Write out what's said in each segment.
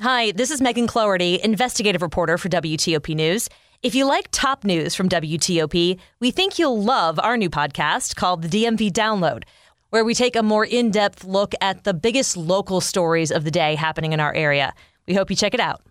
Hi, this is Megan Cloherty, investigative reporter for WTOP News. If you like top news from WTOP, we think you'll love our new podcast called The DMV Download, where we take a more in depth look at the biggest local stories of the day happening in our area. We hope you check it out.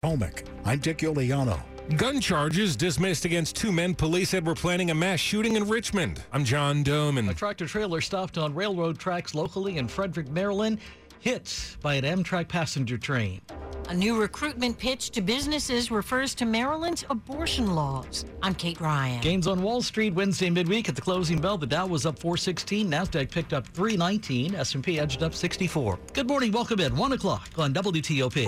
Potomac. I'm Dick Uliano. Gun charges dismissed against two men police said were planning a mass shooting in Richmond. I'm John Domen. A tractor trailer stopped on railroad tracks locally in Frederick, Maryland, hit by an Amtrak passenger train. A new recruitment pitch to businesses refers to Maryland's abortion laws. I'm Kate Ryan. Gains on Wall Street Wednesday midweek at the closing bell. The Dow was up 416, Nasdaq picked up 319, S&P edged up 64. Good morning, welcome in. One o'clock on WTOP.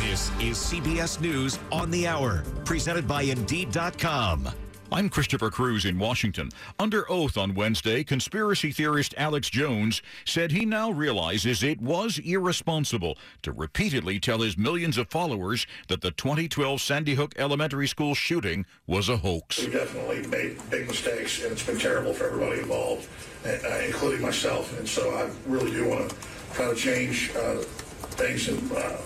This is CBS News on the Hour, presented by Indeed.com. I'm Christopher Cruz in Washington. Under oath on Wednesday, conspiracy theorist Alex Jones said he now realizes it was irresponsible to repeatedly tell his millions of followers that the 2012 Sandy Hook Elementary School shooting was a hoax. We definitely made big mistakes, and it's been terrible for everybody involved, uh, including myself. And so I really do want to try to change uh, things and uh,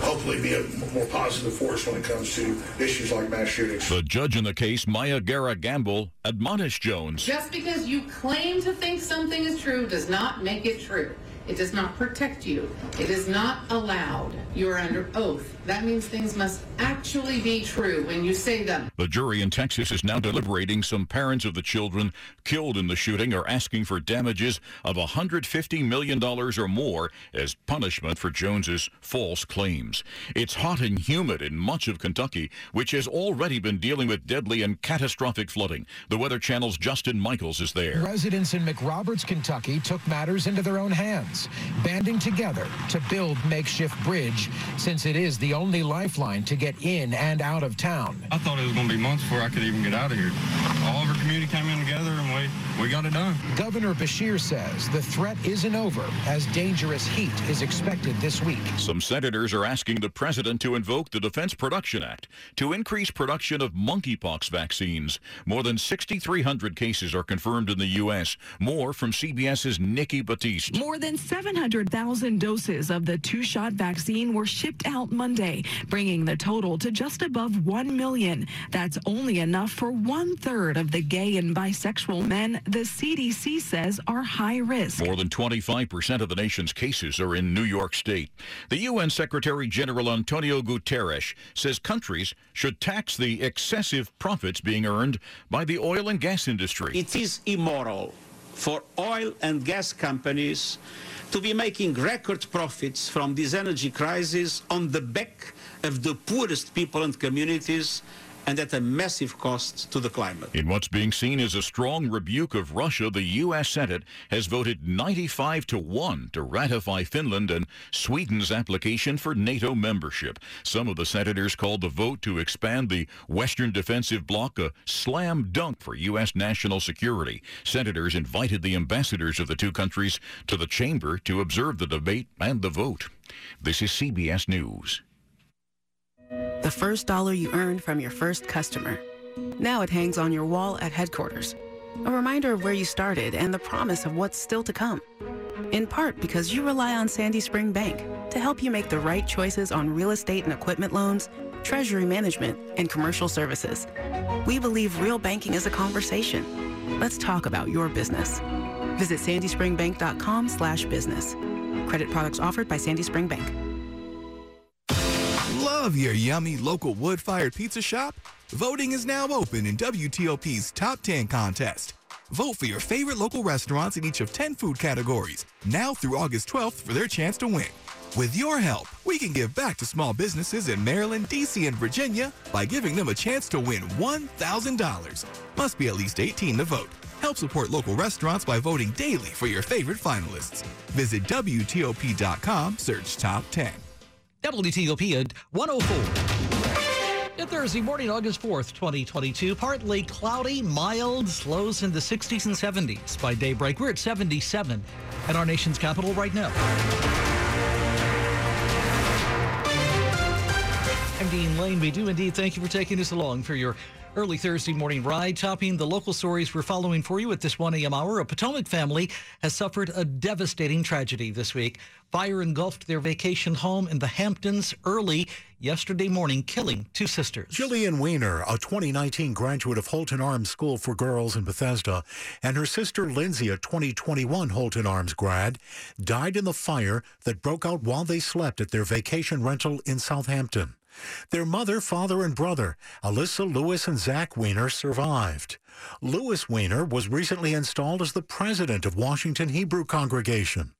hopefully be a more positive force when it comes to issues like mass shootings. The judge in the case, Maya Guerra Gamble, admonished Jones. Just because you claim to think something is true does not make it true. It does not protect you. It is not allowed. You are under oath. That means things must actually be true when you say them. The jury in Texas is now deliberating. Some parents of the children killed in the shooting are asking for damages of $150 million or more as punishment for Jones's false claims. It's hot and humid in much of Kentucky, which has already been dealing with deadly and catastrophic flooding. The Weather Channel's Justin Michaels is there. Residents in McRoberts, Kentucky took matters into their own hands, banding together to build makeshift bridge since it is the only lifeline to get in and out of town. I thought it was going to be months before I could even get out of here. All of our community came in together and we, we got it done. Governor Beshear says the threat isn't over as dangerous heat is expected this week. Some senators are asking the president to invoke the Defense Production Act to increase production of monkeypox vaccines. More than 6,300 cases are confirmed in the U.S. More from CBS's Nikki Battiste. More than 700,000 doses of the two-shot vaccine were shipped out Monday, bringing the total to just above 1 million. That's only enough for one-third of the gay and bisexual men the CDC says are high risk. More than 25% of the nation's cases are in New York State. The UN Secretary General Antonio Guterres says countries should tax the excessive profits being earned by the oil and gas industry. It is immoral for oil and gas companies to be making record profits from this energy crisis on the back of the poorest people and communities and at a massive cost to the climate. In what's being seen as a strong rebuke of Russia, the U.S. Senate has voted 95 to 1 to ratify Finland and Sweden's application for NATO membership. Some of the senators called the vote to expand the Western Defensive Bloc a slam dunk for U.S. national security. Senators invited the ambassadors of the two countries to the chamber to observe the debate and the vote. This is CBS News. The first dollar you earned from your first customer. Now it hangs on your wall at headquarters. A reminder of where you started and the promise of what's still to come. In part because you rely on Sandy Spring Bank to help you make the right choices on real estate and equipment loans, treasury management, and commercial services. We believe real banking is a conversation. Let's talk about your business. Visit sandyspringbank.com slash business. Credit products offered by Sandy Spring Bank. Love your yummy local wood-fired pizza shop? Voting is now open in WTOP's Top 10 contest. Vote for your favorite local restaurants in each of 10 food categories, now through August 12th for their chance to win. With your help, we can give back to small businesses in Maryland, D.C., and Virginia by giving them a chance to win $1,000. Must be at least 18 to vote. Help support local restaurants by voting daily for your favorite finalists. Visit WTOP.com, search top 10. WTOP at 104. Good Thursday morning, August 4th, 2022. Partly cloudy, mild, lows in the 60s and 70s by daybreak. We're at 77 at our nation's capital right now. I'm Dean Lane. We do indeed thank you for taking us along for your early Thursday morning ride. Topping the local stories we're following for you at this 1 a.m. hour, a Potomac family has suffered a devastating tragedy this week. Fire engulfed their vacation home in the Hamptons early yesterday morning, killing two sisters. Jillian Wiener, a 2019 graduate of Holton Arms School for Girls in Bethesda, and her sister Lindsay, a 2021 Holton Arms grad, died in the fire that broke out while they slept at their vacation rental in Southampton. Their mother, father, and brother, Alyssa, Lewis, and Zach Wiener, survived. Lewis Wiener was recently installed as the president of Washington Hebrew Congregation.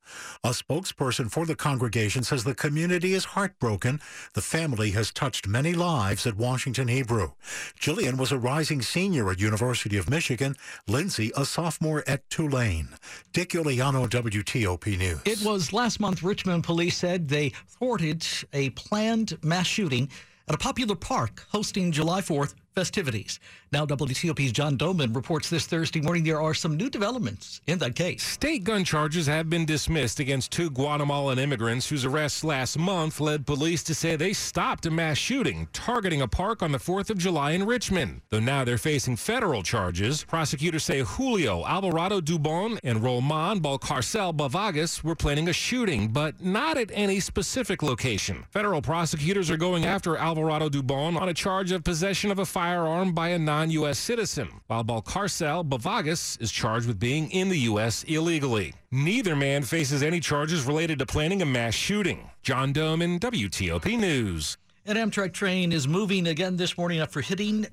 A spokesperson for the congregation says the community is heartbroken. The family has touched many lives at Washington Hebrew. Jillian was a rising senior at University of Michigan, Lindsay a sophomore at Tulane. Dick Uliano, WTOP News. It was last month Richmond police said they thwarted a planned mass shooting at a popular park hosting July 4th festivities. Now, WTOP's John Domen reports this Thursday morning there are some new developments in that case. State gun charges have been dismissed against two Guatemalan immigrants whose arrests last month led police to say they stopped a mass shooting targeting a park on the 4th of July in Richmond. Though now they're facing federal charges, prosecutors say Julio Alvarado Dubon and Roman Balcarcel Bavagas were planning a shooting, but not at any specific location. Federal prosecutors are going after Alvarado Dubon on a charge of possession of a firearm by a non U.S. citizen, while Balcarcel Bavagas is charged with being in the U.S. illegally. Neither man faces any charges related to planning a mass shooting. John Domen WTOP News. An Amtrak train is moving again this morning after hitting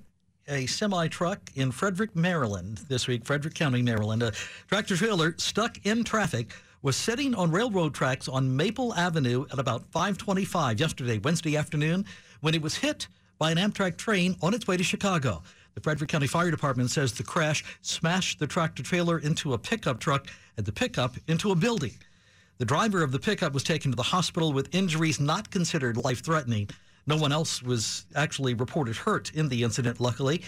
a semi truck in Frederick, Maryland this week, Frederick County, Maryland. A tractor trailer stuck in traffic was sitting on railroad tracks on Maple Avenue at about 525 yesterday, Wednesday afternoon, when it was hit by an Amtrak train on its way to Chicago. The Frederick County Fire Department says the crash smashed the tractor trailer into a pickup truck and the pickup into a building. The driver of the pickup was taken to the hospital with injuries not considered life threatening. No one else was actually reported hurt in the incident, luckily.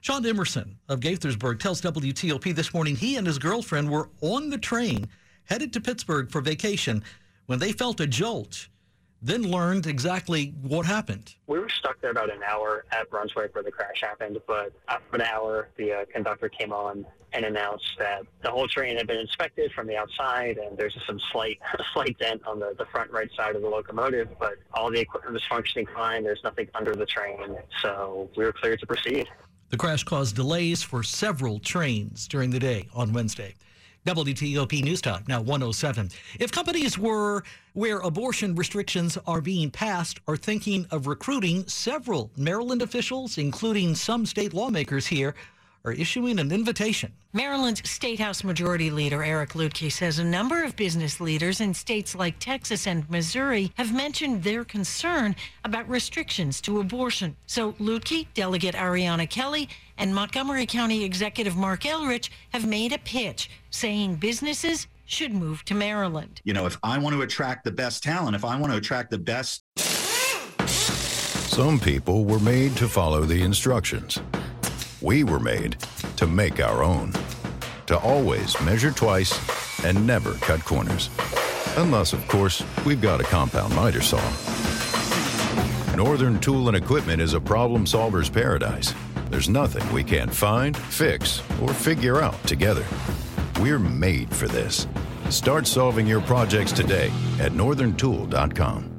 Sean Emerson of Gaithersburg tells WTOP this morning he and his girlfriend were on the train headed to Pittsburgh for vacation when they felt a jolt then learned exactly what happened. We were stuck there about an hour at Brunswick where the crash happened, but after an hour, the uh, conductor came on and announced that the whole train had been inspected from the outside, and there's some slight slight dent on the, the front right side of the locomotive, but all the equipment was functioning fine. There's nothing under the train, so we were cleared to proceed. The crash caused delays for several trains during the day on Wednesday. WTOP News Talk, now 107. If companies were where abortion restrictions are being passed are thinking of recruiting several Maryland officials, including some state lawmakers here, are issuing an invitation. Maryland's State House Majority Leader Eric Luedtke says a number of business leaders in states like Texas and Missouri have mentioned their concern about restrictions to abortion. So Luedtke, Delegate Ariana Kelly, and Montgomery County Executive Marc Elrich have made a pitch saying businesses should move to Maryland. You know, if I want to attract the best talent, if I want to attract the best. Some people were made to follow the instructions. We were made to make our own, to always measure twice and never cut corners. Unless, of course, we've got a compound miter saw. Northern Tool and Equipment is a problem solver's paradise. There's nothing we can't find, fix, or figure out together. We're made for this. Start solving your projects today at northerntool.com.